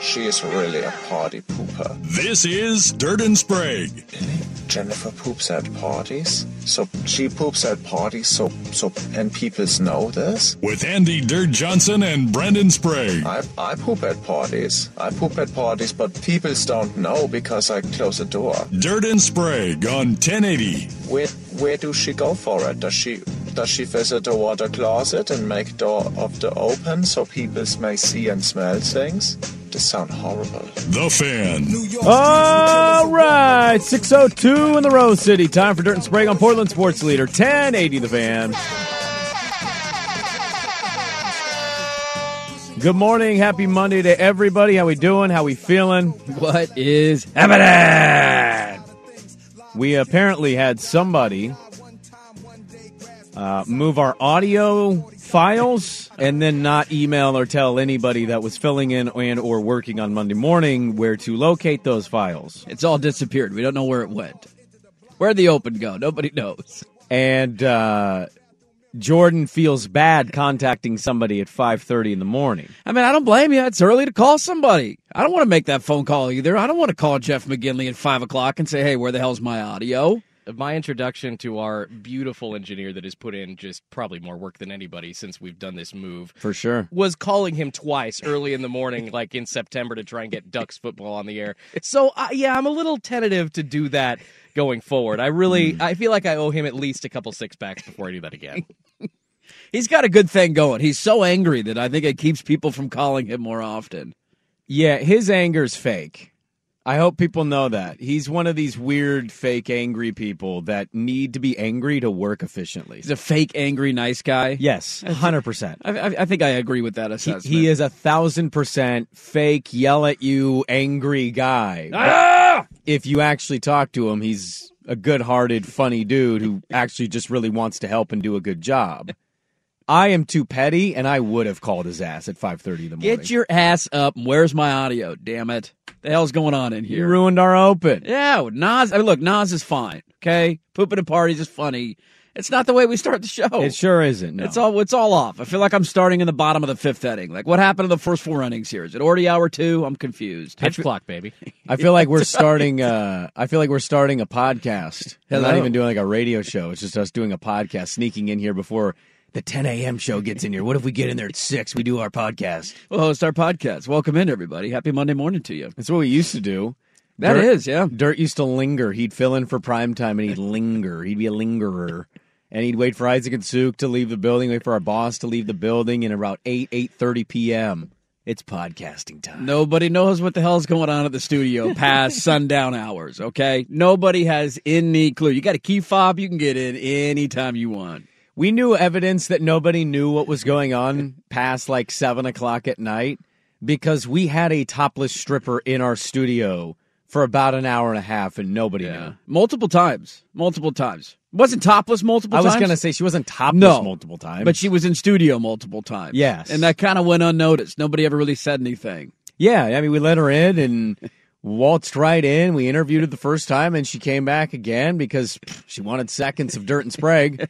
she is really a party pooper. This is Dirt and Sprague. Jennifer poops at parties? So she poops at parties so so and people know this? With Andy Dirt Johnson and Brendan Sprague. I I poop at parties. I poop at parties, but people don't know because I close the door. Dirt and Sprague on 1080. Where where do she go for it? Does she does she visit the water closet and make door of the open so people may see and smell things? This sound horrible. The Fan. All right, 602 in the Rose City. Time for Dirt and Sprague on Portland Sports Leader 1080 The Fan. Good morning, happy Monday to everybody. How we doing? How we feeling? What is happening? We apparently had somebody uh, move our audio files and then not email or tell anybody that was filling in and or working on Monday morning where to locate those files. It's all disappeared. We don't know where it went. Where'd the open go? Nobody knows. And uh, Jordan feels bad contacting somebody at 5:30 in the morning. I mean, I don't blame you. It's early to call somebody. I don't want to make that phone call either. I don't want to call Jeff McGinley at five o'clock and say, "Hey, where the hell's my audio?" My introduction to our beautiful engineer that has put in just probably more work than anybody since we've done this move. For sure. Was calling him twice early in the morning, like in September, to try and get Ducks football on the air. So, uh, yeah, I'm a little tentative to do that going forward. I really, mm. I feel like I owe him at least a couple six packs before I do that again. He's got a good thing going. He's so angry that I think it keeps people from calling him more often. Yeah, his anger's fake. I hope people know that. He's one of these weird, fake, angry people that need to be angry to work efficiently. He's a fake, angry, nice guy. Yes, 100%. I, I think I agree with that assessment. He, he is a thousand percent fake, yell at you, angry guy. Ah! If you actually talk to him, he's a good hearted, funny dude who actually just really wants to help and do a good job. I am too petty, and I would have called his ass at 5.30 in the morning. Get your ass up. Where's my audio? Damn it. The hell's going on in here? You ruined our open. Yeah, Nas. I mean, look, Nas is fine. Okay, pooping at parties is funny. It's not the way we start the show. It sure isn't. No. It's all it's all off. I feel like I'm starting in the bottom of the fifth inning. Like what happened to the first four innings here? Is it already hour two? I'm confused. Pitch clock, baby. I feel like we're starting. Uh, I feel like we're starting a podcast. We're not even doing like a radio show. It's just us doing a podcast, sneaking in here before the 10 a.m. show gets in here. What if we get in there at 6? We do our podcast. We'll host our podcast. Welcome in, everybody. Happy Monday morning to you. That's what we used to do. That Dirt, is, yeah. Dirt used to linger. He'd fill in for prime time and he'd linger. He'd be a lingerer. And he'd wait for Isaac and Suk to leave the building, wait for our boss to leave the building, and about 8, 8.30 p.m., it's podcasting time. Nobody knows what the hell's going on at the studio past sundown hours, okay? Nobody has any clue. You got a key fob, you can get in anytime you want. We knew evidence that nobody knew what was going on past like seven o'clock at night because we had a topless stripper in our studio for about an hour and a half and nobody yeah. knew. Multiple times. Multiple times. Wasn't topless multiple I times? I was going to say she wasn't topless no, multiple times. But she was in studio multiple times. Yes. And that kind of went unnoticed. Nobody ever really said anything. Yeah. I mean, we let her in and waltzed right in. We interviewed her the first time and she came back again because she wanted seconds of Dirt and Sprague.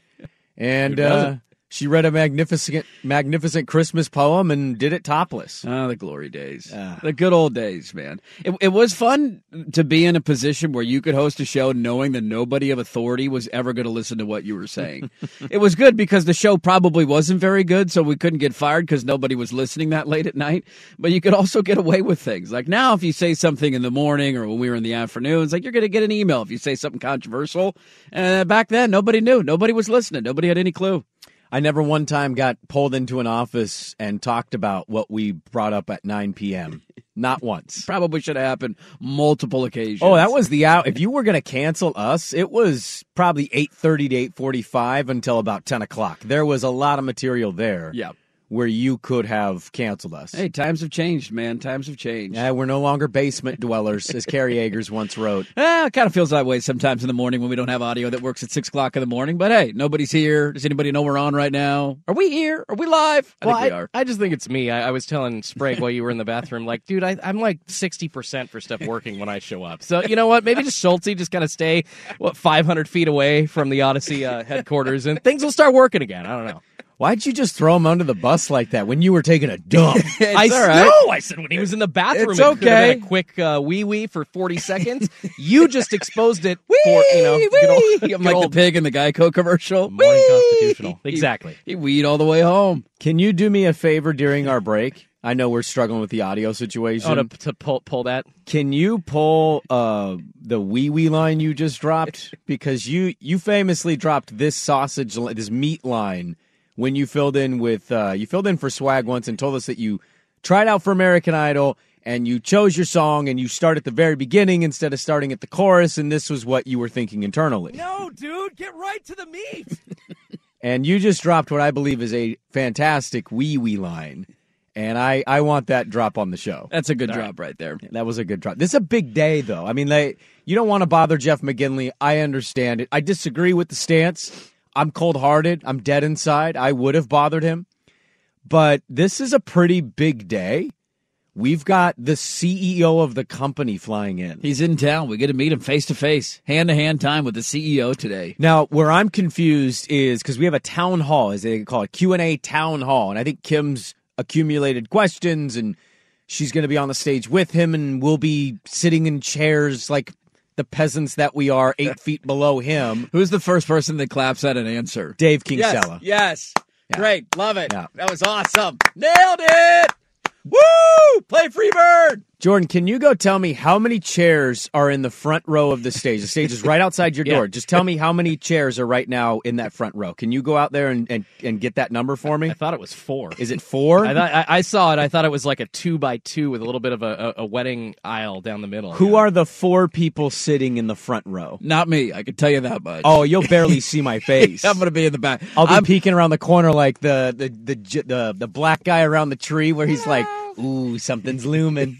And uh, She read a magnificent, magnificent Christmas poem and did it topless. Oh, the glory days. Ah. the good old days, man. It, it was fun to be in a position where you could host a show knowing that nobody of authority was ever going to listen to what you were saying. it was good because the show probably wasn't very good, so we couldn't get fired because nobody was listening that late at night. But you could also get away with things. Like now, if you say something in the morning or when we were in the afternoons, like you're going to get an email if you say something controversial. And back then, nobody knew. Nobody was listening. Nobody had any clue. I never one time got pulled into an office and talked about what we brought up at 9 p.m. Not once. Probably should have happened multiple occasions. Oh, that was the out. If you were going to cancel us, it was probably 8.30 to 8.45 until about 10 o'clock. There was a lot of material there Yeah. Where you could have canceled us. Hey, times have changed, man. Times have changed. Yeah, we're no longer basement dwellers, as Kerry Eggers once wrote. Eh, it kind of feels that way sometimes in the morning when we don't have audio that works at six o'clock in the morning. But hey, nobody's here. Does anybody know we're on right now? Are we here? Are we live? I well, think we I, are. I just think it's me. I, I was telling Sprague while you were in the bathroom, like, dude, I, I'm like 60% for stuff working when I show up. So, you know what? Maybe just Schultz just kind of stay, what, 500 feet away from the Audacy uh, headquarters and things will start working again. I don't know. Why'd you just throw him under the bus like that when you were taking a dump? I all right. no, I said when he was in the bathroom, It's it could have okay. been a quick uh, wee wee for 40 seconds. You just exposed it for, you know, good old, good like the old pig in the Geico commercial. morning Whee! constitutional. Exactly. He weed all the way home. Can you do me a favor during our break? I know we're struggling with the audio situation. Oh, to, to pull, pull that. Can you pull uh, the wee wee line you just dropped? Because you you famously dropped this sausage, li- this meat line when you filled in with uh, you filled in for swag once and told us that you tried out for American Idol and you chose your song and you start at the very beginning instead of starting at the chorus and this was what you were thinking internally. No, dude, get right to the meat. And you just dropped what I believe is a fantastic wee wee line. And I, I want that drop on the show. That's a good drop right there. That was a good drop. This is a big day, though. I mean, they, you don't want to bother Jeff McGinley. I understand it. I disagree with the stance. I'm cold hearted. I'm dead inside. I would have bothered him. But this is a pretty big day. We've got the CEO of the company flying in. He's in town. We get to meet him face to face, hand to hand time with the CEO today. Now, where I'm confused is because we have a town hall, as they call it, Q and A town hall, and I think Kim's accumulated questions, and she's going to be on the stage with him, and we'll be sitting in chairs like the peasants that we are, eight feet below him. Who's the first person that claps at an answer? Dave Kingsella. Yes. Great. Love it. Yeah. That was awesome. Nailed it. Woo! Play Freebird. Jordan, can you go tell me how many chairs are in the front row of the stage? The stage is right outside your Yeah. door. Just tell me how many chairs are right now in that front row. Can you go out there and, and, and get that number for me? I thought it was four. Is it four? I thought I, I saw it. I thought it was like a two by two with a little bit of a, a, a wedding aisle down the middle. Who Yeah. are the four people sitting in the front row? Not me. I can tell you that much. Oh, you'll barely see my face. I'm going to be in the back. I'll be I'm- peeking around the corner like the the the j- the, the black guy around the tree where he's like, "Ooh, something's looming."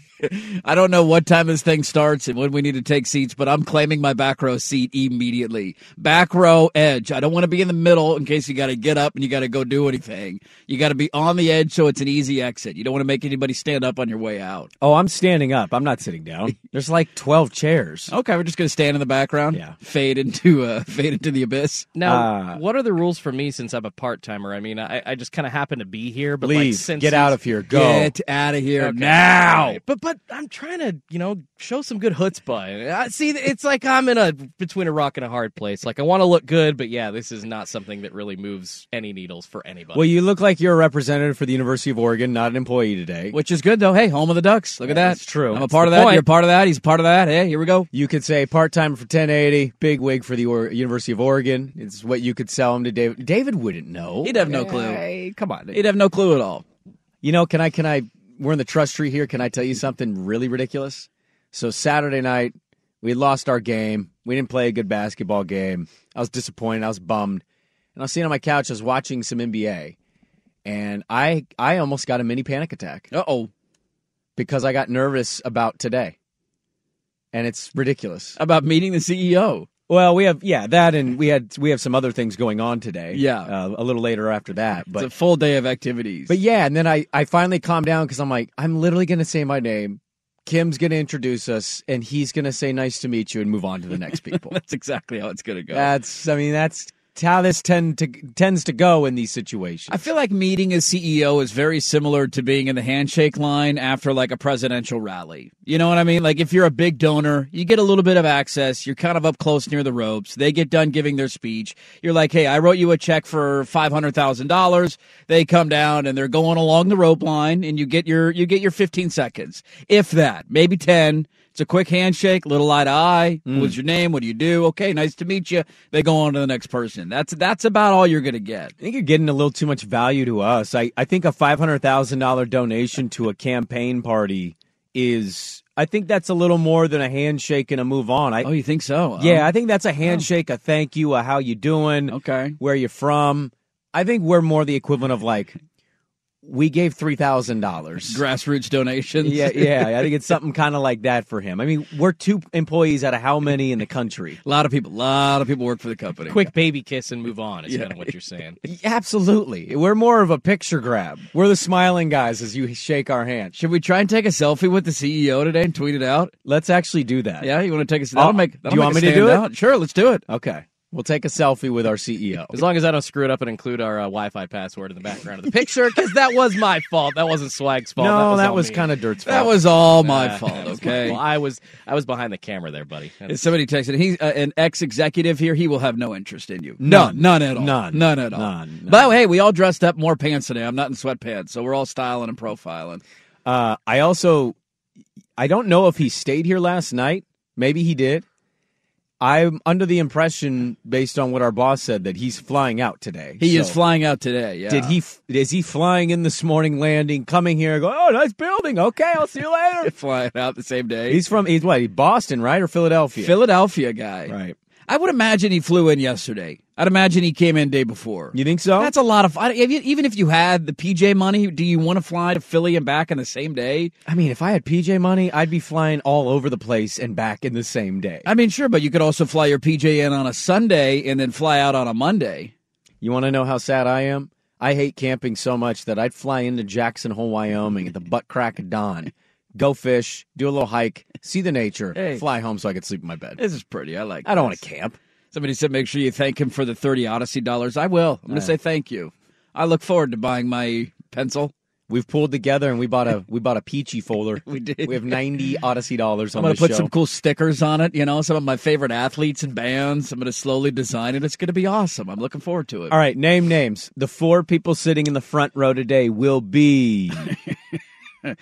I don't know what time this thing starts and when we need to take seats, but I'm claiming my back row seat immediately. Back row edge. I don't want to be in the middle in case you got to get up and you got to go do anything. You got to be on the edge so it's an easy exit. You don't want to make anybody stand up on your way out. Oh, I'm standing up. I'm not sitting down. There's like 12 chairs. Okay, we're just gonna stand in the background. Yeah. fade into uh, fade into the abyss. Now, Uh, what are the rules for me since I'm a part timer? I mean, I, I just kind of happen to be here, but like Leave. since Get out of here. Go. Get out of here Okay. now. Right. But but I'm trying to you know show some good chutzpah. I see, it's like I'm in a between a rock and a hard place. Like I want to look good, but yeah, this is not something that really moves any needles for anybody. Well, you look like you're a representative for the University of Oregon, not an employee today. Which is good though. Hey, home of the Ducks. Look at that. That's true. I'm a part of that. point. You're a part of that. He's a part of that. Hey, here we go. You could say part time for 1080, big wig for the or- University of Oregon. It's what you could sell him to David. David wouldn't know. He'd have no clue. Hey, come on. He'd have no clue at all. You know, can I, can I, we're in the trust tree here. Can I tell you something really ridiculous? So Saturday night, we lost our game. We didn't play a good basketball game. I was disappointed. I was bummed. And I was sitting on my couch. I was watching some NBA. And I, I almost got a mini panic attack Uh oh. because I got nervous about today. And it's ridiculous. About meeting the CEO. Well, we have yeah that, and we had we have some other things going on today. Yeah. uh, a little later after that, It's but a full day of activities. but yeah, and then I I finally calmed down because I'm like I'm literally gonna say my name. Kim's gonna introduce us, and he's gonna say nice to meet you and move on to the next people. that's exactly how it's gonna go. that's I mean that's how this tend to tends to go in these situations. I feel like meeting a CEO is very similar to being in the handshake line after like a presidential rally. You know what I mean? Like if you're a big donor, you get a little bit of access. You're kind of up close near the ropes. They get done giving their speech. You're like, hey, I wrote you a check for five hundred thousand dollars. They come down and they're going along the rope line, and you get your you get your fifteen seconds, if that, maybe ten. It's a quick handshake, little eye to eye. What's your name? What do you do? Okay, nice to meet you. They go on to the next person. That's that's about all you're gonna get. I think you're getting a little too much value to us. I, I think a five hundred thousand dollar donation to a campaign party is I think that's a little more than a handshake and a move on. I Oh, you think so? yeah, I think that's a oh. handshake, a thank you, a how you doing, Okay. where you from. I think we're more the equivalent of like we gave three thousand dollars. Grassroots donations. Yeah, yeah. I think it's something kind of like that for him. I mean, we're two employees out of how many in the country? A lot of people, a lot of people work for the company. Quick baby kiss and move on is kind of what you're saying. Absolutely. We're more of a picture grab. We're the smiling guys as you shake our hand. Should we try and take a selfie with the CEO today and tweet it out? Let's actually do that. Yeah, you want to take a? That'll Oh, make. do That'll you make want me to do it? out. Sure, let's do it. Okay. We'll take a selfie with our CEO. As long as I don't screw it up and include our uh, Wi-Fi password in the background of the picture, because that was my fault. That wasn't Swag's fault. no, that all was kind of dirt's fault. That was all my Uh, fault. my Okay. fault. I was I was behind the camera there, buddy. Somebody texted, he's uh, an ex-executive here. He will have no interest in you. None. none, none at all. None. none at all. None. But hey, we all dressed up more pants today. I'm not in sweatpants, so we're all styling and profiling. Uh, I also, I don't know if he stayed here last night. Maybe he did. I'm under the impression, based on what our boss said, that he's flying out today. He So, is flying out today. Yeah. Did he? f- Is he flying in this morning, landing, coming here, go? Oh, nice building. Okay, I'll see you later. flying out the same day? he's from. He's what? Boston, right, or Philadelphia? Philadelphia guy. Right. I would imagine he flew in yesterday. I'd imagine he came in day before. You think so? That's a lot of. You- Even if you had the PJ money, do you want to fly to Philly and back in the same day? I mean, if I had PJ money, I'd be flying all over the place and back in the same day. I mean, sure, but you could also fly your PJ in on a Sunday and then fly out on a Monday. You want to know how sad I am? I hate camping so much that I'd fly into Jackson Hole, Wyoming at the butt crack of dawn, go fish, do a little hike, see the nature, Hey. fly home so I could sleep in my bed. This is pretty. I like. I don't want to camp. Somebody said make sure you thank him for the thirty Audacy dollars. I will. I'm going to say thank you. I look forward to buying my pencil. We've pulled together and we bought a we bought a peachy folder. We did. We have ninety Audacy dollars I'm going to put show. some cool stickers on it. You know, some of my favorite athletes and bands. I'm going to slowly design it. It's going to be awesome. I'm looking forward to it. All right, name names. The four people sitting in the front row today will be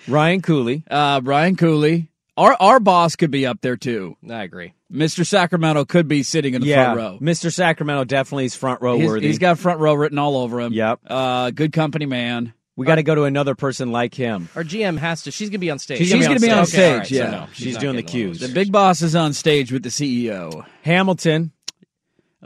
Ryan Cooley, Uh, Brian Cooley. Our our boss could be up there too. I agree. Mr. Sacramento could be sitting in the yeah, front row. Mr. Sacramento definitely is front row He's- worthy. he's got front row written all over him. Yep. Uh, good company man. we got to go to another person like him. Our GM has to. She's gonna be on stage. She's She's gonna be on Okay, all right, stage. so yeah. no, She's not doing the getting one of cues. The big boss is on stage with the CEO. Hamilton,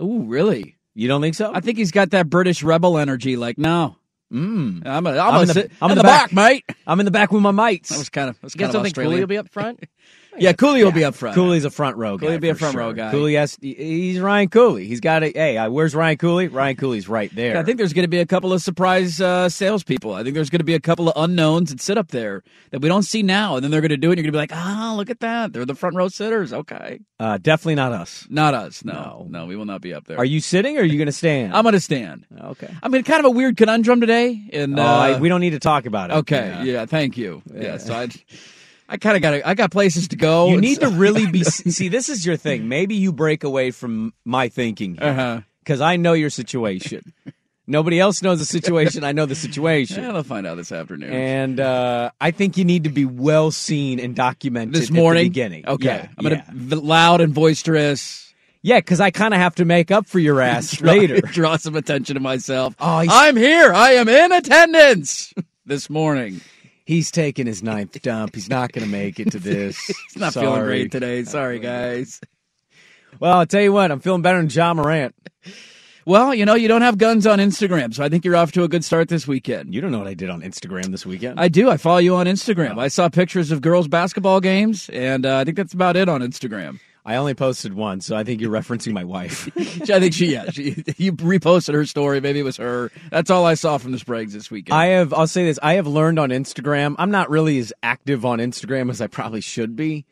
Ooh, really? you don't think so? I think he's got that British rebel energy. Like, no, Mm. I'm, a, I'm, I'm in the- I'm in the the back, back. mate. I'm in the back with my mates. That was kind of, that's kind of Australian. will be up front? yeah, Cooley will be up front. Cooley's a front row guy. Cooley be a for front sure. row guy. Cooley has. He's Ryan Cooley. He's got a. Hey, uh, where's Ryan Cooley? Ryan Cooley's right there. I think there's going to be a couple of surprise uh, salespeople. I think there's going to be a couple of unknowns that sit up there that we don't see now, and then they're going to do it. and You're going to be like, ah, look at that. They're the front row sitters. Okay, uh, definitely not us. not us. No, No. no, we will not be up there. Are you sitting or are you going to stand? I'm going to stand. okay. I mean, kind of a weird conundrum today. And Oh, uh, I- we don't need to talk about it. Okay, yeah, thank you. Yeah, so I, I kind of got, I got places to go. You need to really be. see, this is your thing. Maybe you break away from my thinking Uh-huh. because I know your situation. Nobody else knows the situation. I know the situation. Yeah, they'll find out this afternoon. And uh, I think you need to be well seen and documented this at morning, the beginning. Okay, Yeah, I'm gonna loud and boisterous. Yeah, because I kind of have to make up for your ass later. draw some attention to myself. Oh, I'm here. I am in attendance this morning. He's taking his ninth dump. He's not going to make it to this. He's not feeling great today. Sorry, guys. Well, I'll tell you what. I'm feeling better than Ja Morant. Well, you know, you don't have guns on Instagram, so I think you're off to a good start this weekend. You don't know what I did on Instagram this weekend. I do. I follow you on Instagram. I saw pictures of girls' basketball games, and uh, I think that's about it on Instagram. I only posted one, so I think you're referencing my wife. I think she, yeah, she, you reposted her story. Maybe it was her. That's all I saw from the Spragues this weekend. I have. I'll say this. I have learned on Instagram. I'm not really as active on Instagram as I probably should be.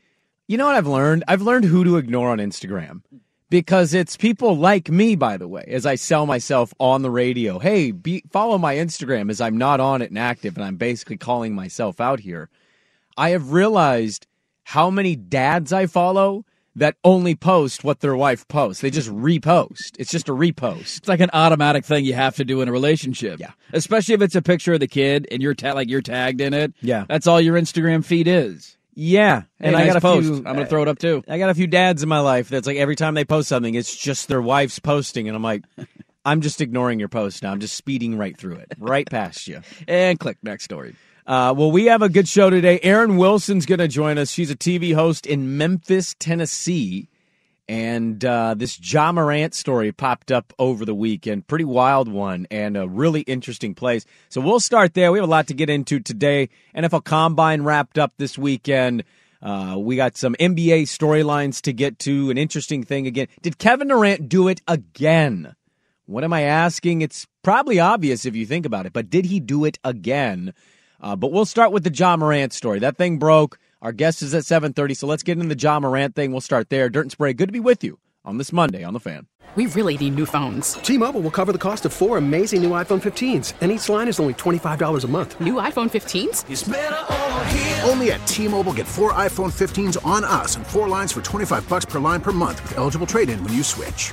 You know what I've learned? I've learned who to ignore on Instagram because it's people like me, by the way, as I sell myself on the radio. Hey, be, follow my Instagram as I'm not on it and active, and I'm basically calling myself out here. I have realized how many dads I follow that only post what their wife posts. They just repost. It's just a repost. It's like an automatic thing you have to do in a relationship. Yeah. Especially if it's a picture of the kid and you're ta- like you're tagged in it. Yeah. That's all your Instagram feed is. Yeah, And I got a post. few. I'm gonna throw it up too. I got a few dads in my life that's like every time they post something, it's just their wife's posting, and I'm like, I'm just ignoring your post now. I'm just speeding right through it, right past you. And click next story. Uh, well, we have a good show today. Erin Wilson's going to join us. She's a TV host in Memphis, Tennessee. And uh, this Ja Morant story popped up over the weekend. Pretty wild one and a really interesting place. So we'll start there. We have a lot to get into today. NFL Combine wrapped up this weekend. Uh, we got some NBA storylines to get to. An interesting thing again. Did Kevin Durant do it again? What am I asking? It's probably obvious if you think about it, but did he do it again? Uh, but we'll start with the Ja Morant story. That thing broke. Our guest is at 7:30, so let's get into the Ja Morant thing. We'll start there. Dirt and Sprague, good to be with you on this Monday on the Fan. We really need new phones. T-Mobile will cover the cost of four amazing new iPhone 15s, and each line is only $25 a month. New iPhone 15s? Only at T-Mobile get four iPhone 15s on us and four lines for 25 bucks per line per month with eligible trade-in when you switch.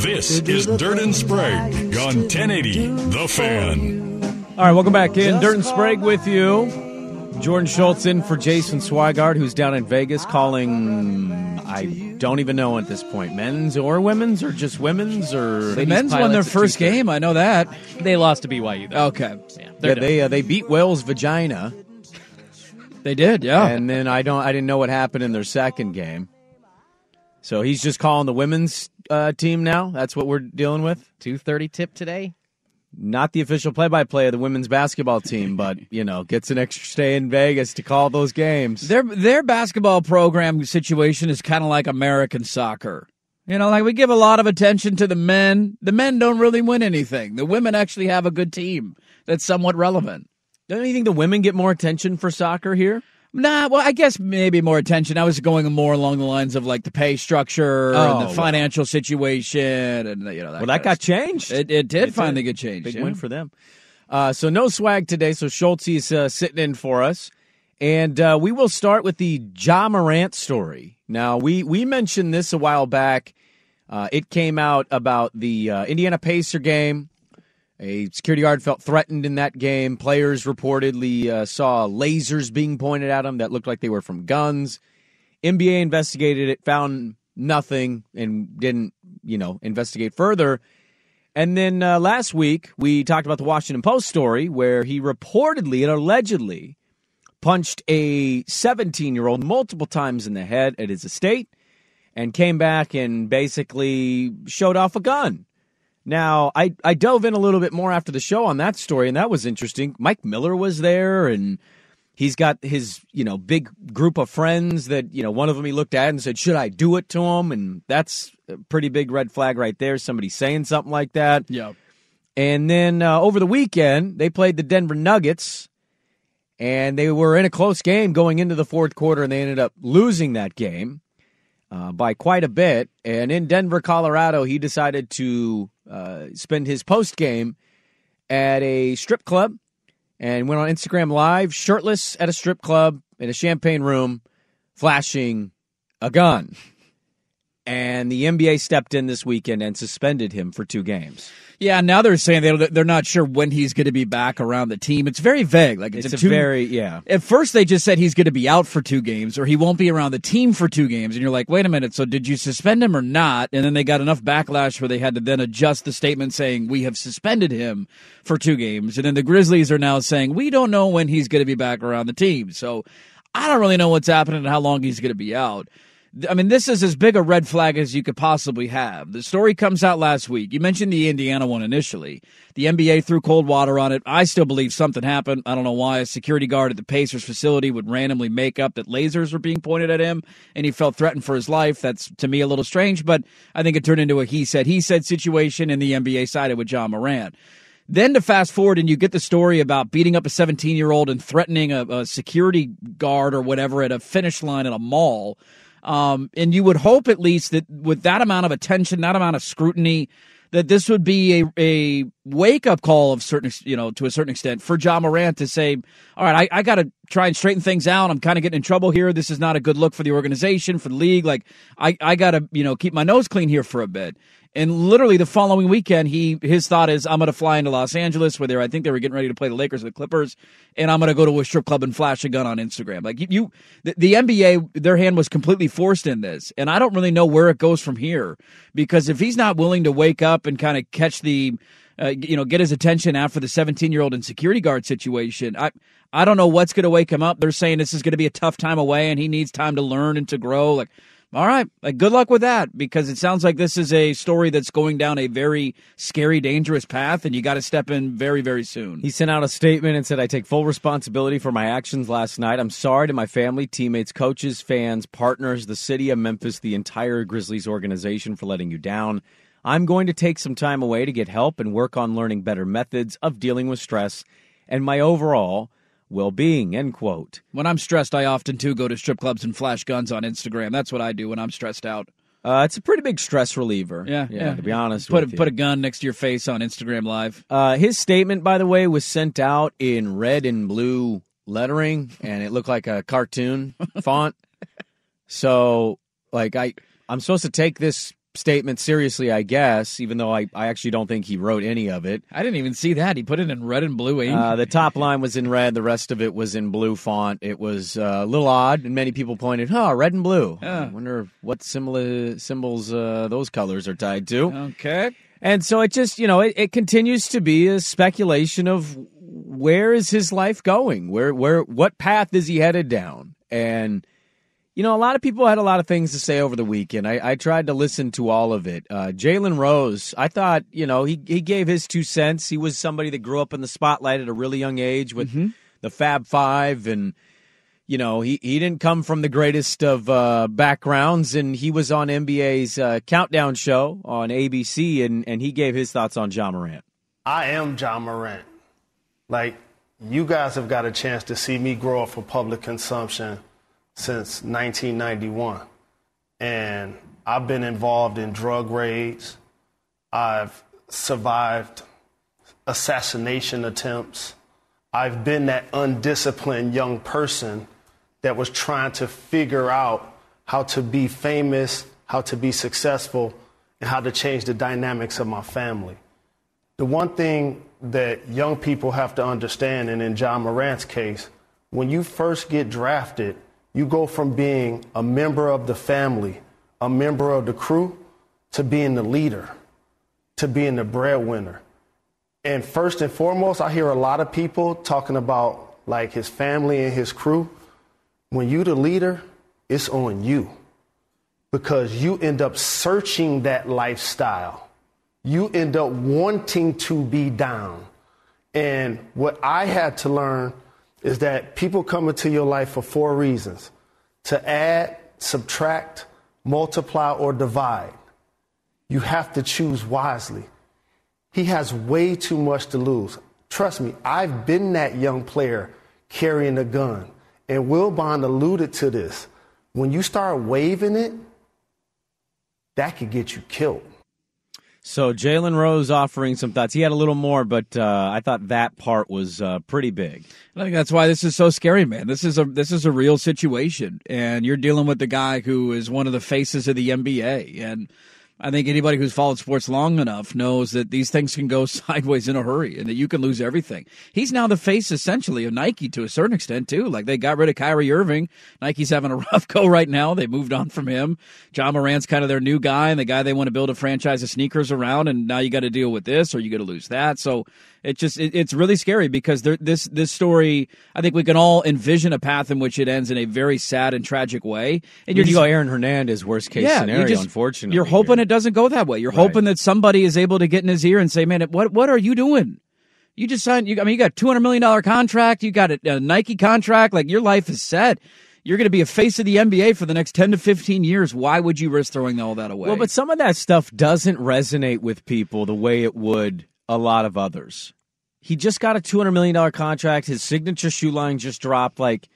This is Dirt and Sprague on 1080 The Fan. All right, welcome back in. Dirt and Sprague with you. Jordan Schultz in for Jason Swigard, who's down in Vegas calling. I don't even know at this point, men's or women's, or just women's, or The men's won their first game. I know that. They lost to BYU. Though. Okay. Yeah, Yeah, they're they uh, they beat Wales vagina, They did, yeah. and then I don't I didn't know what happened in their second game. So he's just calling the women's uh, team now. That's what we're dealing with. two thirty tip today. Not the official play-by-play of the women's basketball team, but you know, gets an extra stay in Vegas to call those games. Their their basketball program situation is kind of like American soccer. You know, like we give a lot of attention to the men. The men don't really win anything. The women actually have a good team that's somewhat relevant. Don't you think the women get more attention for soccer here? Nah, well, I guess maybe more attention. I was going more along the lines of like the pay structure Oh, and the well. financial situation, and you know that. well, that got changed. It, it did It finally get changed. Big yeah. win for them. Uh, so no swag today. So Schultz is uh, sitting in for us, and uh, we will start with the Ja Morant story. Now we we mentioned this a while back. Uh, it came out about the uh, Indiana Pacer game. A security guard felt threatened in that game. Players reportedly uh, saw lasers being pointed at them that looked like they were from guns. NBA investigated it, found nothing, and didn't, you know, investigate further. And then uh, last week, we talked about the Washington Post story where he reportedly and allegedly punched a 17 year old multiple times in the head at his estate and came back and basically showed off a gun. Now, I, I dove in a little bit more after the show on that story, and that was interesting. Mike Miller was there, and he's got his, you know, big group of friends that, you know, one of them he looked at and said, Should I do it to him? And that's a pretty big red flag right there. Somebody saying something like that. Yeah. And then uh, over the weekend, they played the Denver Nuggets, and they were in a close game going into the fourth quarter, and they ended up losing that game uh, by quite a bit. And in Denver, Colorado, he decided to uh, spend his post game at a strip club and went on Instagram Live, shirtless at a strip club in a champagne room, flashing a gun. And the NBA stepped in this weekend and suspended him for two games. Yeah, now they're saying they they're not sure when he's going to be back around the team. It's very vague. Like it's, It's a two, very- yeah. At first, they just said he's going to be out for two games, or he won't be around the team for two games, and you're like, wait a minute. So did you suspend him or not? And then they got enough backlash where they had to then adjust the statement saying we have suspended him for two games, and then the Grizzlies are now saying we don't know when he's going to be back around the team. So I don't really know what's happening and how long he's going to be out. I mean, this is as big a red flag as you could possibly have. The story comes out last week. You mentioned the Indiana one initially. The NBA threw cold water on it. I still believe something happened. I don't know why. A security guard at the Pacers facility would randomly make up that lasers were being pointed at him and he felt threatened for his life. That's to me a little strange, but I think it turned into a he said, he said situation and the NBA sided with Ja Morant. Then to fast forward and you get the story about beating up a 17 year old and threatening a, a security guard or whatever at a finish line at a mall. Um, and you would hope at least that with that amount of attention, that amount of scrutiny, that this would be a, a wake up call of certain, you know, to a certain extent for Ja Morant to say, all right, I, I got to try and straighten things out. I'm kind of getting in trouble here. This is not a good look for the organization, for the league. Like I, I got to, you know, keep my nose clean here for a bit. And literally the following weekend, he his thought is, I'm going to fly into Los Angeles, where I think they were getting ready to play the Lakers or the Clippers, and I'm going to go to a strip club and flash a gun on Instagram. Like you, you the, the NBA, their hand was completely forced in this, and I don't really know where it goes from here because if he's not willing to wake up and kind of catch the uh, you know, get his attention after the 17 year old and security guard situation. I I don't know what's going to wake him up. They're saying this is going to be a tough time away, and he needs time to learn and to grow. Like, all right, like good luck with that because it sounds like this is a story that's going down a very scary, dangerous path, and you got to step in very, very soon. He sent out a statement and said, I take full responsibility for my actions last night. I'm sorry to my family, teammates, coaches, fans, partners, the city of Memphis, the entire Grizzlies organization for letting you down. I'm going to take some time away to get help and work on learning better methods of dealing with stress and my overall well being. End quote. When I'm stressed, I often too go to strip clubs and flash guns on Instagram. That's what I do when I'm stressed out. Uh, it's a pretty big stress reliever. Yeah, yeah. To be honest, put a, put a gun next to your face on Instagram Live. Uh, his statement, by the way, was sent out in red and blue lettering, and it looked like a cartoon font. So, like, I I'm supposed to take this statement seriously, I guess, even though I, I actually don't think he wrote any of it. I didn't even see that. He put it in red and blue ink. Uh, the top line was in red, the rest of it was in blue font. It was uh, a little odd, and many people pointed, "Huh, red and blue." I wonder what symbol, symbols uh, those colors are tied to. Okay. And so it just, you know, it, it continues to be a speculation of where is his life going? Where, where, what path is he headed down? And, you know, a lot of people had a lot of things to say over the weekend. I, I tried to listen to all of it. Uh, Jalen Rose, I thought, you know, he, he gave his two cents. He was somebody that grew up in the spotlight at a really young age with the Fab Five and, you know, he, he didn't come from the greatest of uh, backgrounds, and he was on NBA's uh, countdown show on ABC, and, and he gave his thoughts on Ja Morant. I am Ja Morant. Like, you guys have got a chance to see me grow up for public consumption since 1991. And I've been involved in drug raids. I've survived assassination attempts. I've been that undisciplined young person that was trying to figure out how to be famous, how to be successful, and how to change the dynamics of my family. The one thing that young people have to understand, and in Ja Morant's case, when you first get drafted, you go from being a member of the family, a member of the crew, to being the leader, to being the breadwinner. And first and foremost, I hear a lot of people talking about like his family and his crew, when you the leader, it's on you. Because you end up searching that lifestyle. You end up wanting to be down. And what I had to learn is that people come into your life for four reasons to add, subtract, multiply, or divide. You have to choose wisely. He has way too much to lose. Trust me, I've been that young player carrying a gun. And Will Bond alluded to this. When you start waving it, that could get you killed. So Jalen Rose offering some thoughts. He had a little more, but uh, I thought that part was uh, pretty big. I think that's why this is so scary, man. This is a this is a real situation, and you're dealing with the guy who is one of the faces of the NBA, and I think anybody who's followed sports long enough knows that these things can go sideways in a hurry and that you can lose everything. He's now the face essentially of Nike to a certain extent too. Like they got rid of Kyrie Irving. Nike's having a rough go right now. They moved on from him. Ja Morant's kind of their new guy and the guy they want to build a franchise of sneakers around. And now you got to deal with this or you got to lose that. So it just it, it's really scary because there, this this story. I think we can all envision a path in which it ends in a very sad and tragic way. And you're you go Aaron Hernandez worst case yeah, scenario. Just, unfortunately, you're hoping here. it doesn't go that way. You're right. hoping that somebody is able to get in his ear and say, "Man, what what are you doing?" You just signed. You, I mean, you got two hundred million dollar contract. You got a, a Nike contract. Like your life is set you're going to be a face of the NBA for the next 10 to 15 years. Why would you risk throwing all that away? Well, but some of that stuff doesn't resonate with people the way it would a lot of others. He just got a $200 million contract. His signature shoe line just dropped. Like,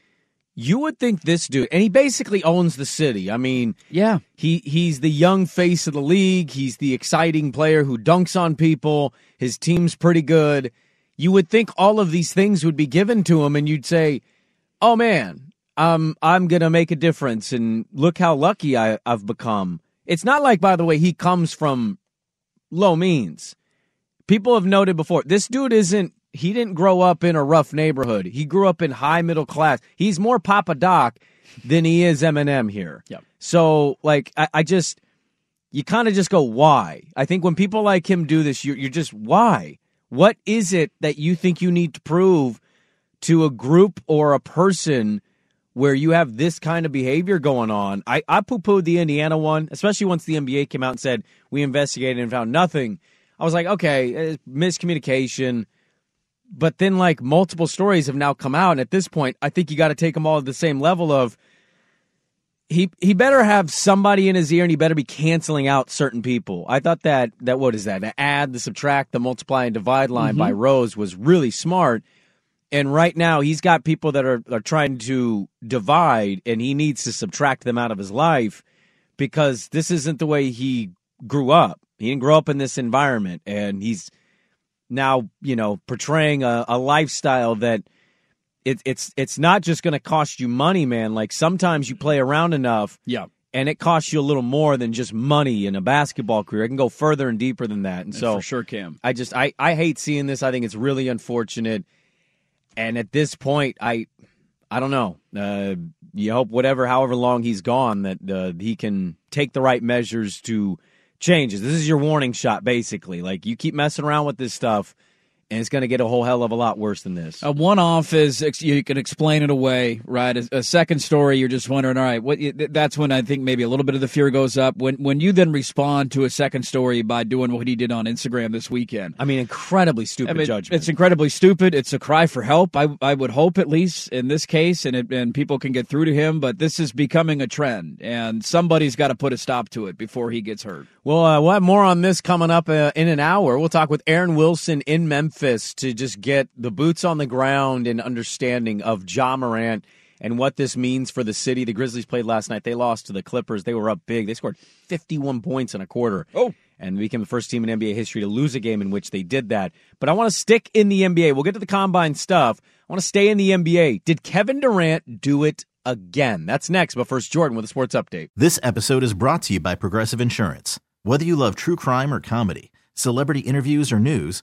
you would think this dude, and he basically owns the city. I mean, yeah, he he's the young face of the league. He's the exciting player who dunks on people. His team's pretty good. You would think all of these things would be given to him, and you'd say, "Oh man, I'm I'm gonna make a difference, and look how lucky I, I've become." It's not like, by the way, he comes from low means. People have noted before, this dude isn't he didn't grow up in a rough neighborhood. He grew up in high middle class. He's more Papa Doc than he is Eminem here. Yep. So like I, I just you kind of just go why? I think when people like him do this, you're, you're just why? What is it that you think you need to prove to a group or a person where you have this kind of behavior going on? I, I poo pooed the Indiana one, especially once the NBA came out and said we investigated and found nothing. I was like, okay, miscommunication. But then like multiple stories have now come out and at this point i think you got to take them all at the same level of he he better have somebody in his ear and he better be canceling out certain people. I thought that that what is that? The add the subtract the multiply and divide line mm-hmm. by rose was really smart. And right now he's got people that are, are trying to divide and he needs to subtract them out of his life because this isn't the way he grew up he didn't grow up in this environment and he's now you know portraying a, a lifestyle that it, it's it's not just going to cost you money, man. Like sometimes you play around enough, yeah, and it costs you a little more than just money in a basketball career. It can go further and deeper than that. And it so for sure, Cam. I just I I hate seeing this. I think it's really unfortunate. And at this point, I I don't know. Uh, you hope whatever, however long he's gone, that uh, he can take the right measures to changes. This is your warning shot, basically. Like you keep messing around with this stuff, and it's going to get a whole hell of a lot worse than this. A one-off is you can explain it away, right? A, a, second story, you're just wondering, all right, what? That's when I think maybe a little bit of the fear goes up. When when you then respond to a second story by doing what he did on Instagram this weekend. I mean, incredibly stupid I mean, judgment. It's incredibly stupid. It's a cry for help. I I would hope at least in this case, and it, and people can get through to him. But this is becoming a trend, and somebody's got to put a stop to it before he gets hurt. Well, uh, we'll have more on this coming up uh, in an hour. We'll talk with Aaron Wilson in Memphis to just get the boots on the ground and understanding of Ja Morant and what this means for the city. The Grizzlies played last night. They lost to the Clippers. They were up big. They scored 51 points in a quarter. Oh. And became the first team in NBA history to lose a game in which they did that. But I want to stick in the NBA. We'll get to the combine stuff. I want to stay in the NBA. Did Kevin Durant do it again? That's next. But first, Jordan with a sports update. This episode is brought to you by Progressive Insurance. Whether you love true crime or comedy, celebrity interviews or news,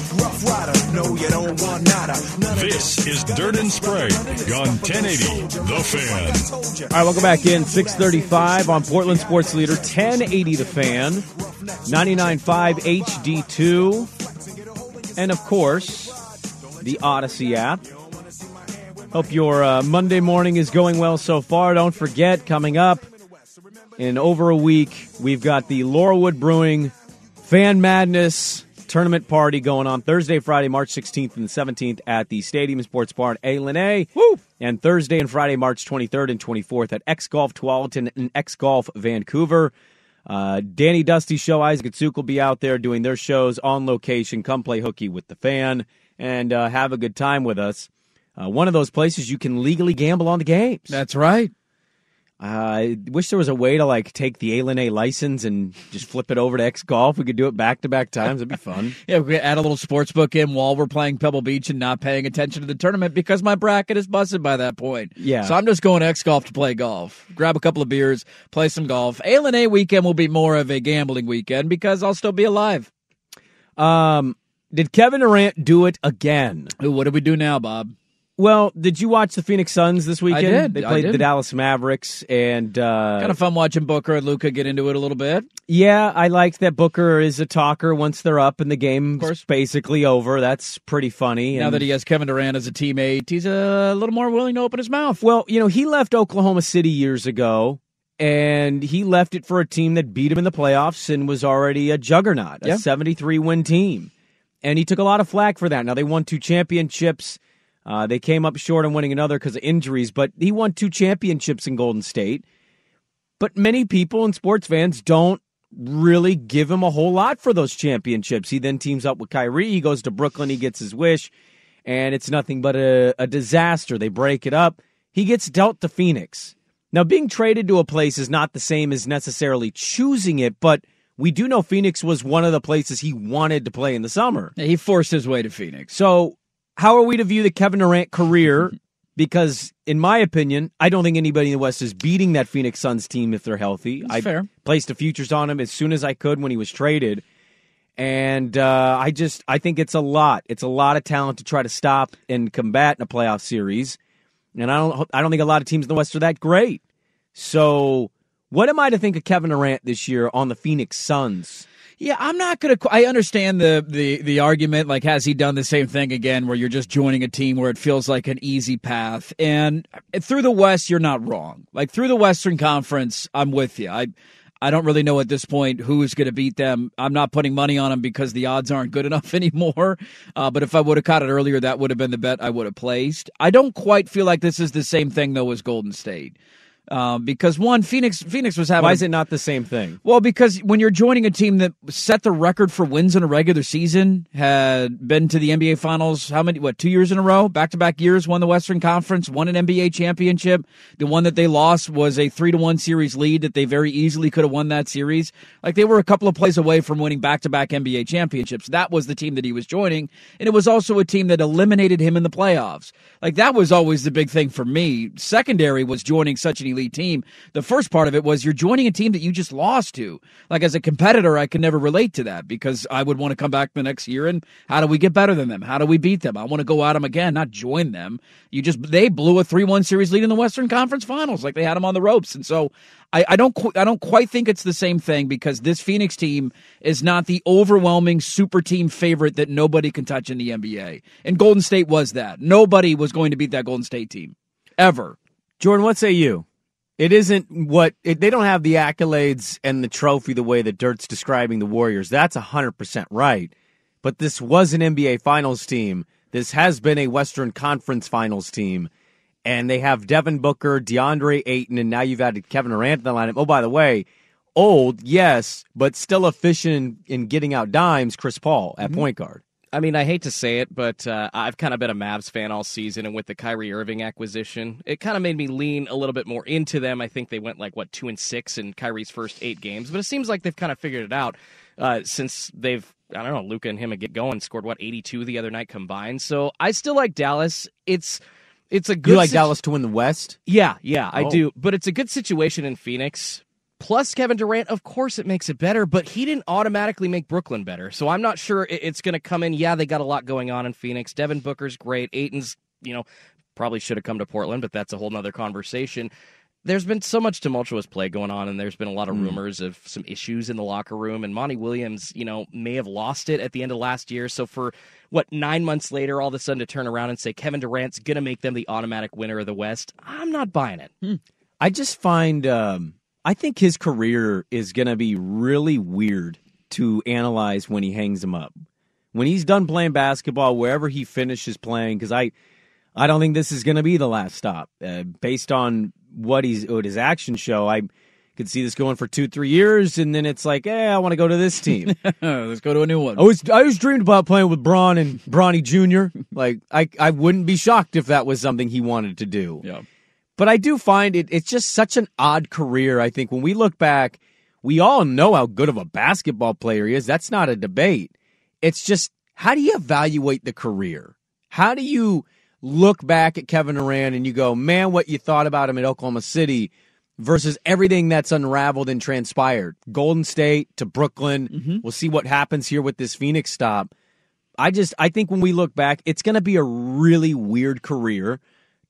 This is Dirt and Sprague on 1080 The Fan. All right, welcome back in. 635 on Portland Sports Leader, 1080 The Fan, 99.5 HD2, and of course, the Audacy app. Hope your uh, Monday morning is going well so far. Don't forget, coming up in over a week, we've got the Laurelwood Brewing Fan Madness tournament party going on Thursday, Friday, March 16th and 17th at the Stadium Sports Bar in A. Woo! And Thursday and Friday, March 23rd and 24th at X Golf Tualatin and X Golf Vancouver. Uh, Danny Dusty Show, Isaac and Suk will be out there doing their shows on location. Come play hooky with the fan and uh, have a good time with us. Uh, one of those places you can legally gamble on the games. That's right. I wish there was a way to like take the A license and just flip it over to X Golf. We could do it back to back times. That'd be fun. yeah, we could add a little sports book in while we're playing Pebble Beach and not paying attention to the tournament because my bracket is busted by that point. Yeah. So I'm just going to X Golf to play golf. Grab a couple of beers, play some golf. A weekend will be more of a gambling weekend because I'll still be alive. Um, did Kevin Durant do it again? What do we do now, Bob? Well, did you watch the Phoenix Suns this weekend? I did. They played did. the Dallas Mavericks, and uh, kind of fun watching Booker and Luka get into it a little bit. Yeah, I liked that Booker is a talker once they're up and the game's basically over. That's pretty funny. Now and, that he has Kevin Durant as a teammate, he's a little more willing to open his mouth. well, you know, he left Oklahoma City years ago, and he left it for a team that beat him in the playoffs and was already a juggernaut, a 73 win team. And he took a lot of flack for that. Now, they won two championships. Uh, they came up short on winning another because of injuries, but he won two championships in Golden State. But many people and sports fans don't really give him a whole lot for those championships. He then teams up with Kyrie. He goes to Brooklyn. He gets his wish, and it's nothing but a, a disaster. They break it up. He gets dealt to Phoenix. Now, being traded to a place is not the same as necessarily choosing it, but we do know Phoenix was one of the places he wanted to play in the summer. He forced his way to Phoenix. So, how are we to view the Kevin Durant career? Because, in my opinion, I don't think anybody in the West is beating that Phoenix Suns team if they're healthy. I fair. placed the futures on him as soon as I could when he was traded, and uh, I just I think it's a lot. It's a lot of talent to try to stop and combat in a playoff series, and I don't I don't think a lot of teams in the West are that great. So, what am I to think of Kevin Durant this year on the Phoenix Suns? Yeah, I'm not gonna. I understand the the the argument. Like, has he done the same thing again, where you're just joining a team where it feels like an easy path? And through the West, you're not wrong. Like through the Western Conference, I'm with you. I I don't really know at this point who is going to beat them. I'm not putting money on them because the odds aren't good enough anymore. Uh, but if I would have caught it earlier, that would have been the bet I would have placed. I don't quite feel like this is the same thing though as Golden State Um, because one, Phoenix Phoenix was having. Why is it not the same thing? well, because when you're joining a team that set the record for wins in a regular season, had been to the NBA Finals, how many, what, two years in a row, back to back years, won the Western Conference, won an NBA championship. The one that they lost was a three to one series lead that they very easily could have won that series. Like they were a couple of plays away from winning back to back NBA championships. That was the team that he was joining. And it was also a team that eliminated him in the playoffs. Like that was always the big thing for me. Secondary was joining such an elite team. The first part of it was you're joining a team that you just lost to. Like as a competitor, I can never relate to that because I would want to come back the next year and how do we get better than them? How do we beat them? I want to go at them again, not join them. You just they blew a three one series lead in the Western Conference Finals, like they had them on the ropes, and so I, I don't I don't quite think it's the same thing because this Phoenix team is not the overwhelming super team favorite that nobody can touch in the NBA, and Golden State was that. Nobody was going to beat that Golden State team ever. Jordan, what say you? It isn't what it, they don't have the accolades and the trophy the way that Dirt's describing the Warriors. That's 100% right. But this was an NBA Finals team. This has been a Western Conference Finals team. And they have Devin Booker, DeAndre Ayton, and now you've added Kevin Durant to the lineup. Oh, by the way, old, yes, but still efficient in getting out dimes, Chris Paul at mm-hmm. point guard. I mean, I hate to say it, but uh, I've kind of been a Mavs fan all season, and with the Kyrie Irving acquisition, it kind of made me lean a little bit more into them. I think they went like what two and six in Kyrie's first eight games, but it seems like they've kind of figured it out uh, since they've. I don't know. Luka and him get going. Scored what eighty two the other night combined. So I still like Dallas. It's it's a good. You like situ- Dallas to win the West? Yeah, yeah, I Oh. do. But it's a good situation in Phoenix. Plus Kevin Durant, of course, it makes it better, but he didn't automatically make Brooklyn better. So I'm not sure it's going to come in. Yeah, they got a lot going on in Phoenix. Devin Booker's great. Ayton's, you know, probably should have come to Portland, but that's a whole nother conversation. There's been so much tumultuous play going on, and there's been a lot of Mm. rumors of some issues in the locker room. And Monty Williams, you know, may have lost it at the end of last year. So for what nine months later, all of a sudden to turn around and say Kevin Durant's going to make them the automatic winner of the West, I'm not buying it. I just find um, I think his career is going to be really weird to analyze when he hangs him up. When he's done playing basketball, wherever he finishes playing, because I, I don't think this is going to be the last stop. Uh, based on what he's what his actions show, I could see this going for two, three years, and then it's like, hey, I want to go to this team. Let's go to a new one. I was I was dreamed about playing with Braun and Bronny Jr. Like I I wouldn't be shocked if that was something he wanted to do. Yeah. But I do find it it's just such an odd career. I think when we look back, we all know how good of a basketball player he is. That's not a debate. It's just how do you evaluate the career? How do you look back at Kevin Durant and you go, man, what you thought about him at Oklahoma City versus everything that's unraveled and transpired? Golden State to Brooklyn. Mm-hmm. We'll see what happens here with this Phoenix stop. I just I think when we look back, it's going to be a really weird career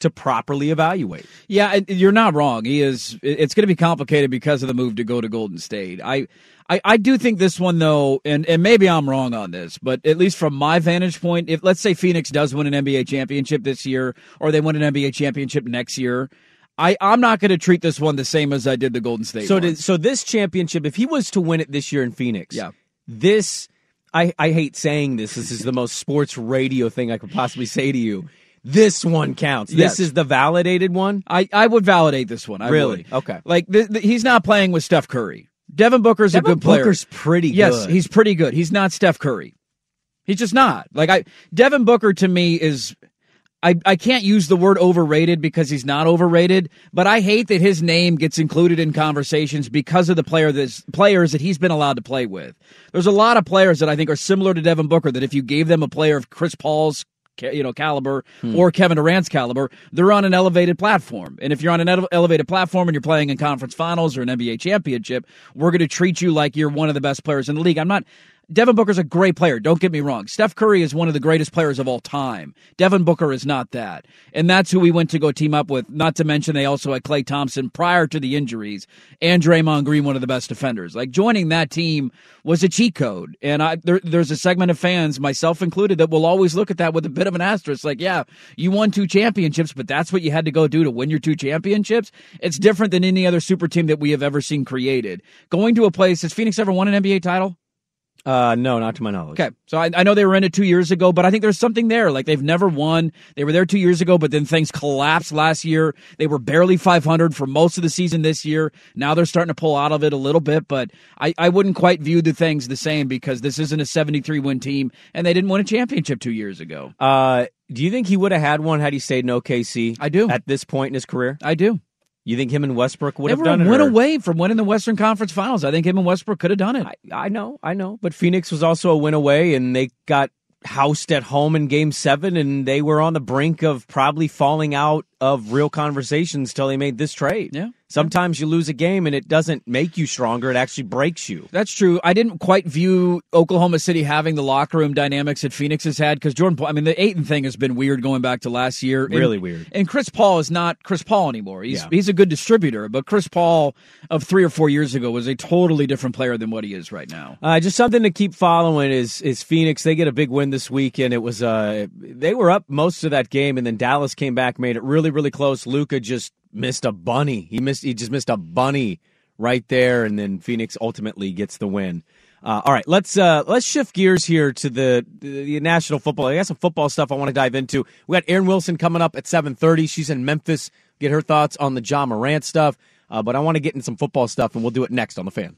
to properly evaluate. Yeah, you're not wrong. He is. It's going to be complicated because of the move to go to Golden State. I, I, I do think this one though, and and maybe I'm wrong on this, but at least from my vantage point, if let's say Phoenix does win an NBA championship this year, or they win an NBA championship next year. I, I'm not going to treat this one the same as I did the Golden State. So did, so this championship, if he was to win it this year in Phoenix, Yeah. this I I hate saying this. This is the most sports radio thing I could possibly say to you. This one counts. Yes. This is the validated one. I, I would validate this one. I Really? would. Okay. Like th- th- he's not playing with Steph Curry. Devin Booker's Devin a good player. Booker's pretty Yes, good. he's pretty good. He's not Steph Curry. He's just not. Like I Devin Booker to me is I, I can't use the word overrated because he's not overrated, but I hate that his name gets included in conversations because of the player that's, players that he's been allowed to play with. There's a lot of players that I think are similar to Devin Booker that if you gave them a player of Chris Paul's you know caliber Hmm. or Kevin Durant's caliber, they're on an elevated platform. And if you're on an ele- elevated platform and you're playing in conference finals or an NBA championship, we're going to treat you like you're one of the best players in the league. I'm not Devin Booker's a great player. Don't get me wrong. Steph Curry is one of the greatest players of all time. Devin Booker is not that. And that's who we went to go team up with. Not to mention they also had Klay Thompson prior to the injuries and Draymond Green, one of the best defenders. Like joining that team was a cheat code. And I, there, there's a segment of fans, myself included, that will always look at that with a bit of an asterisk. Like, yeah, you won two championships, but that's what you had to go do to win your two championships. It's different than any other super team that we have ever seen created. Going to a place, has Phoenix ever won an NBA title? Uh, no, not to my knowledge. Okay, so I, I know they were in it two years ago, but I think there's something there. Like they've never won. They were there two years ago, but then things collapsed last year. They were barely 500 for most of the season this year. Now they're starting to pull out of it a little bit, but I, I wouldn't quite view the things the same because this isn't a 73 win team, and they didn't win a championship two years ago. Uh, do you think he would have had one had he stayed in OKC? I do. At this point in his career, I do. You think him and Westbrook would They have done it? Went or- away from winning the Western Conference Finals. I think him and Westbrook could have done it. I, I know, I know. But Phoenix was also a win away, and they got housed at home in Game Seven, and they were on the brink of probably falling out of real conversations till they made this trade. Yeah. Sometimes you lose a game, and it doesn't make you stronger; it actually breaks you. That's true. I didn't quite view Oklahoma City having the locker room dynamics that Phoenix has had because Jordan I mean, the Ayton thing has been weird going back to last year. And- Really weird. And Chris Paul is not Chris Paul anymore. He's, Yeah. he's a good distributor, but Chris Paul of three or four years ago was a totally different player than what he is right now. Uh, just something to keep following is is Phoenix. They get a big win this week, and It was uh they were up most of that game, and then Dallas came back, made it really really close. Luka just missed a bunny. He missed. He just missed a bunny right there, and then Phoenix ultimately gets the win. Uh, all right, let's uh, let's shift gears here to the, the national football. I got some football stuff I want to dive into. We got Aaron Wilson coming up at seven thirty. She's in Memphis. Get her thoughts on the Ja Morant stuff. Uh, but I want to get in some football stuff, and we'll do it next on the fan.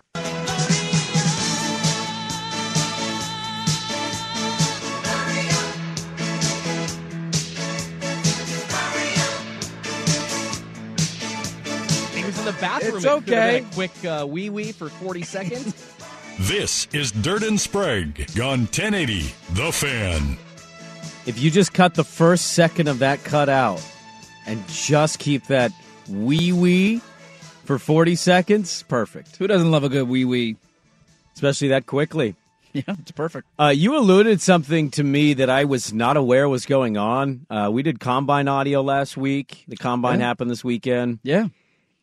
Was in the bathroom. It's It could have okay. been A quick uh, wee wee for 40 seconds. This is Dirt and Sprague on 1080 The Fan. If you just cut the first second of that cut out and just keep that wee wee for 40 seconds, perfect. Who doesn't love a good wee wee? Especially that quickly. Yeah, it's perfect. Uh, you alluded something to me that I was not aware was going on. Uh, we did combine audio last week. The combine Yeah. happened this weekend. Yeah.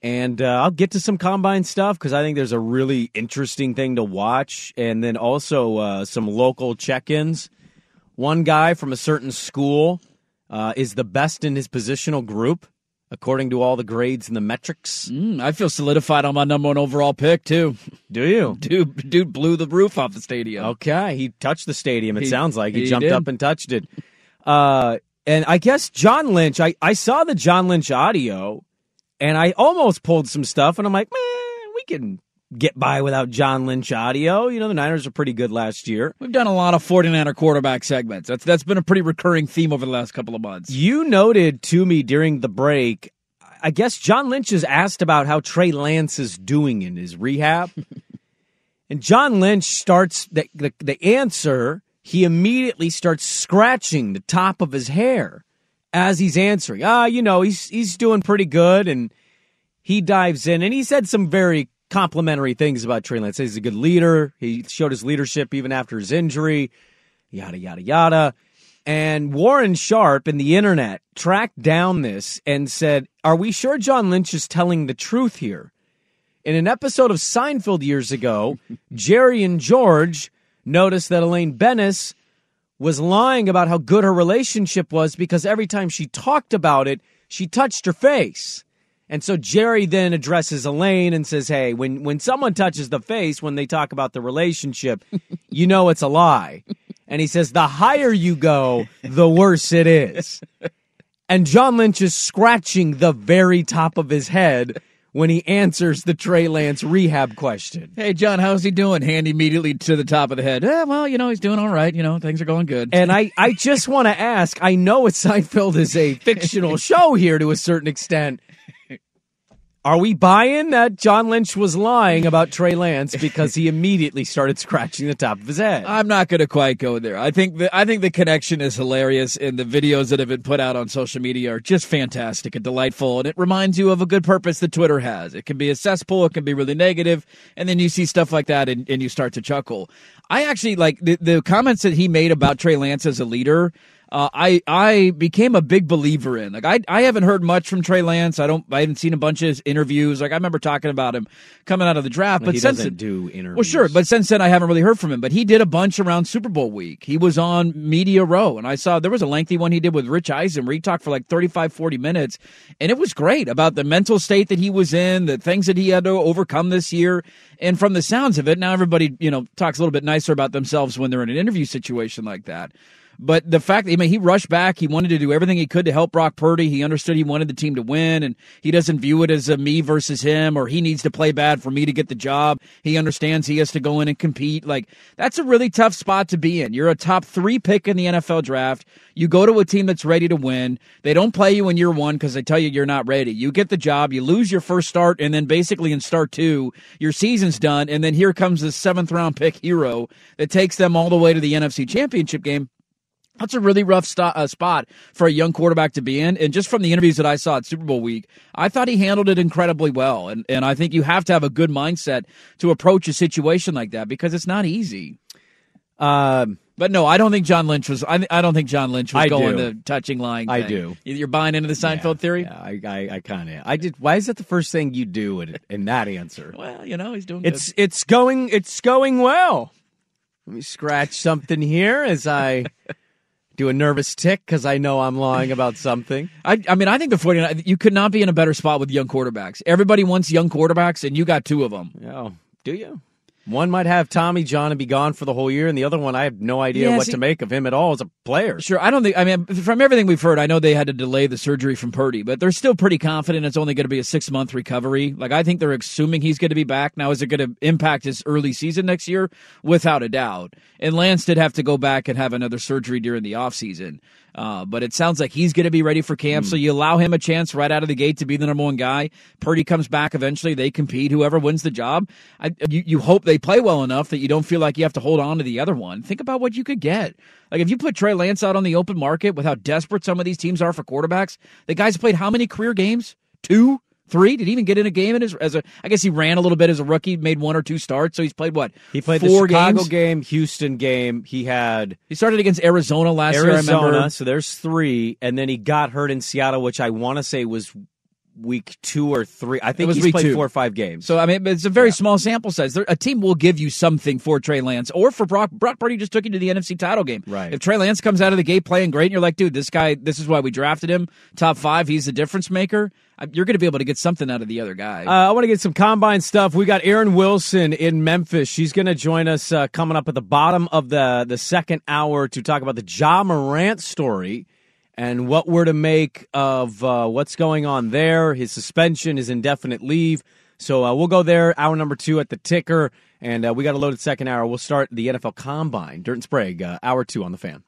And uh, I'll get to some combine stuff because I think there's a really interesting thing to watch. And then also uh, some local check ins. One guy from a certain school uh, is the best in his positional group, according to all the grades and the metrics. Mm, I feel solidified on my number one overall pick too. Do you? Dude, dude blew the roof off the stadium. Okay, he touched the stadium. It He- sounds like he, he jumped did. up and touched it. Uh, and I guess John Lynch. I I saw the John Lynch audio, and I almost pulled some stuff, and I'm like, man, we can get by without John Lynch audio. You know, the Niners are pretty good last year. We've done a lot of 49er quarterback segments. That's that's been a pretty recurring theme over the last couple of months. You noted to me during the break. I guess John Lynch is asked about how Trey Lance is doing in his rehab. and John Lynch starts the, the, the answer, he immediately starts scratching the top of his hair as he's answering. Ah, you know, he's he's doing pretty good and he dives in and he said some very complimentary things about Trey Lance. He's a good leader. He showed his leadership even after his injury, yada yada yada. And Warren Sharp and the internet tracked down this and said, Are we sure John Lynch is telling the truth here? In an episode of Seinfeld years ago, Jerry and George noticed that Elaine Benes was lying about how good her relationship was because every time she talked about it, she touched her face. And so Jerry then addresses Elaine and says, Hey, when, when someone touches the face when they talk about the relationship, you know it's a lie. And he says, The higher you go, the worse it is. And John Lynch is scratching the very top of his head when he answers the Trey Lance rehab question. Hey, John, how's he doing? Hand immediately to the top of the head. Eh, well, you know, he's doing all right. You know, things are going good. And I, I just want to ask I know it's Seinfeld is a fictional show here to a certain extent. Are we buying that John Lynch was lying about Trey Lance because he immediately started scratching the top of his head? I'm not going to quite go there. I think the I think the connection is hilarious, and the videos that have been put out on social media are just fantastic and delightful, and it reminds you of a good purpose that Twitter has. It can be a cesspool, it can be really negative, and then you see stuff like that, and, and you start to chuckle. I actually like the, the comments that he made about Trey Lance as a leader uh, I I became a big believer in. Like I I haven't heard much from Trey Lance. I don't I haven't seen a bunch of his interviews. Like I remember talking about him coming out of the draft, but he since doesn't then- do interviews. well, sure, but since then I haven't really heard from him. But he did a bunch around Super Bowl week. He was on Media Row, and I saw there was a lengthy one he did with Rich Eisen where he talked for like 35, 40 minutes, and it was great about the mental state that he was in, the things that he had to overcome this year. And from the sounds of it, now everybody you know talks a little bit nicer about themselves when they're in an interview situation like that. But the fact that I mean, he rushed back, he wanted to do everything he could to help Brock Purdy. He understood he wanted the team to win, and he doesn't view it as a me versus him, or he needs to play bad for me to get the job. He understands he has to go in and compete. Like that's a really tough spot to be in. You're a top three pick in the NFL draft. You go to a team that's ready to win. They don't play you in year one because they tell you you're not ready. You get the job, you lose your first start, and then basically in start two, your season's done. And then here comes the seventh round pick hero that takes them all the way to the NFC Championship game. That's a really rough sto- uh, spot for a young quarterback to be in. And just from the interviews that I saw at Super Bowl week, I thought he handled it incredibly well. And, and I think you have to have a good mindset to approach a situation like that because it's not easy. Um, but no, I don't think John Lynch was. I, I don't think John Lynch was I going do. the touching lying. I thing. do. You're buying into the Seinfeld theory. Yeah, I I, I kind of I did. Why is that the first thing you do in, in that answer? Well, you know he's doing. It's it's going it's going well. Let me scratch something here as I do a nervous tick because I know I'm lying about something. I, I mean, I think the 49 you could not be in a better spot with young quarterbacks. Everybody wants young quarterbacks, and you got two of them. Oh, do you? One might have Tommy John and be gone for the whole year, and the other one I have no idea what to make of him at all as a player. Sure, I don't think. I mean, from everything we've heard, I know they had to delay the surgery from Purdy, but they're still pretty confident it's only going to be a six month recovery. Like I think they're assuming he's going to be back. Now, is it going to impact his early season next year? Without a doubt. And Lance did have to go back and have another surgery during the offseason. Uh, but it sounds like he's going to be ready for camp, so you allow him a chance right out of the gate to be the number one guy. Purdy comes back eventually; they compete. Whoever wins the job, I, you, you hope they play well enough that you don't feel like you have to hold on to the other one. Think about what you could get. Like if you put Trey Lance out on the open market with how desperate some of these teams are for quarterbacks, the guy's played how many career games? Two, three? Did he even get in a game in his as a? I guess he ran a little bit as a rookie, made one or two starts, so he's played what? He played four the Chicago games. game, Houston game. He had He started against Arizona last year. I Arizona, so there's three, and then he got hurt in Seattle, which I want to say was week two or three. I think was he's played two. four or five games. So I mean, it's a very small sample size. There, a team will give you something for Trey Lance or for Brock. Brock Purdy just took you to the NFC title game. Right. If Trey Lance comes out of the gate playing great, and you're like, dude, this guy, this is why we drafted him, top five. He's the difference maker. You're going to be able to get something out of the other guy. Uh, I want to get some combine stuff. We got Aaron Wilson in Memphis. She's going to join us uh, coming up at the bottom of the the second hour to talk about the Ja Morant story and what we're to make of uh, what's going on there. His suspension, his indefinite leave. So uh, we'll go there. Hour number two at the ticker, and uh, we got a loaded second hour. We'll start the NFL Combine. Dirt and Sprague, uh, hour two on the fan.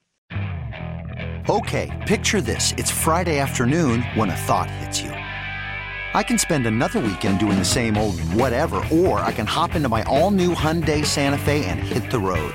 Okay, picture this. It's Friday afternoon when a thought hits you. I can spend another weekend doing the same old whatever, or I can hop into my all new Hyundai Santa Fe and hit the road.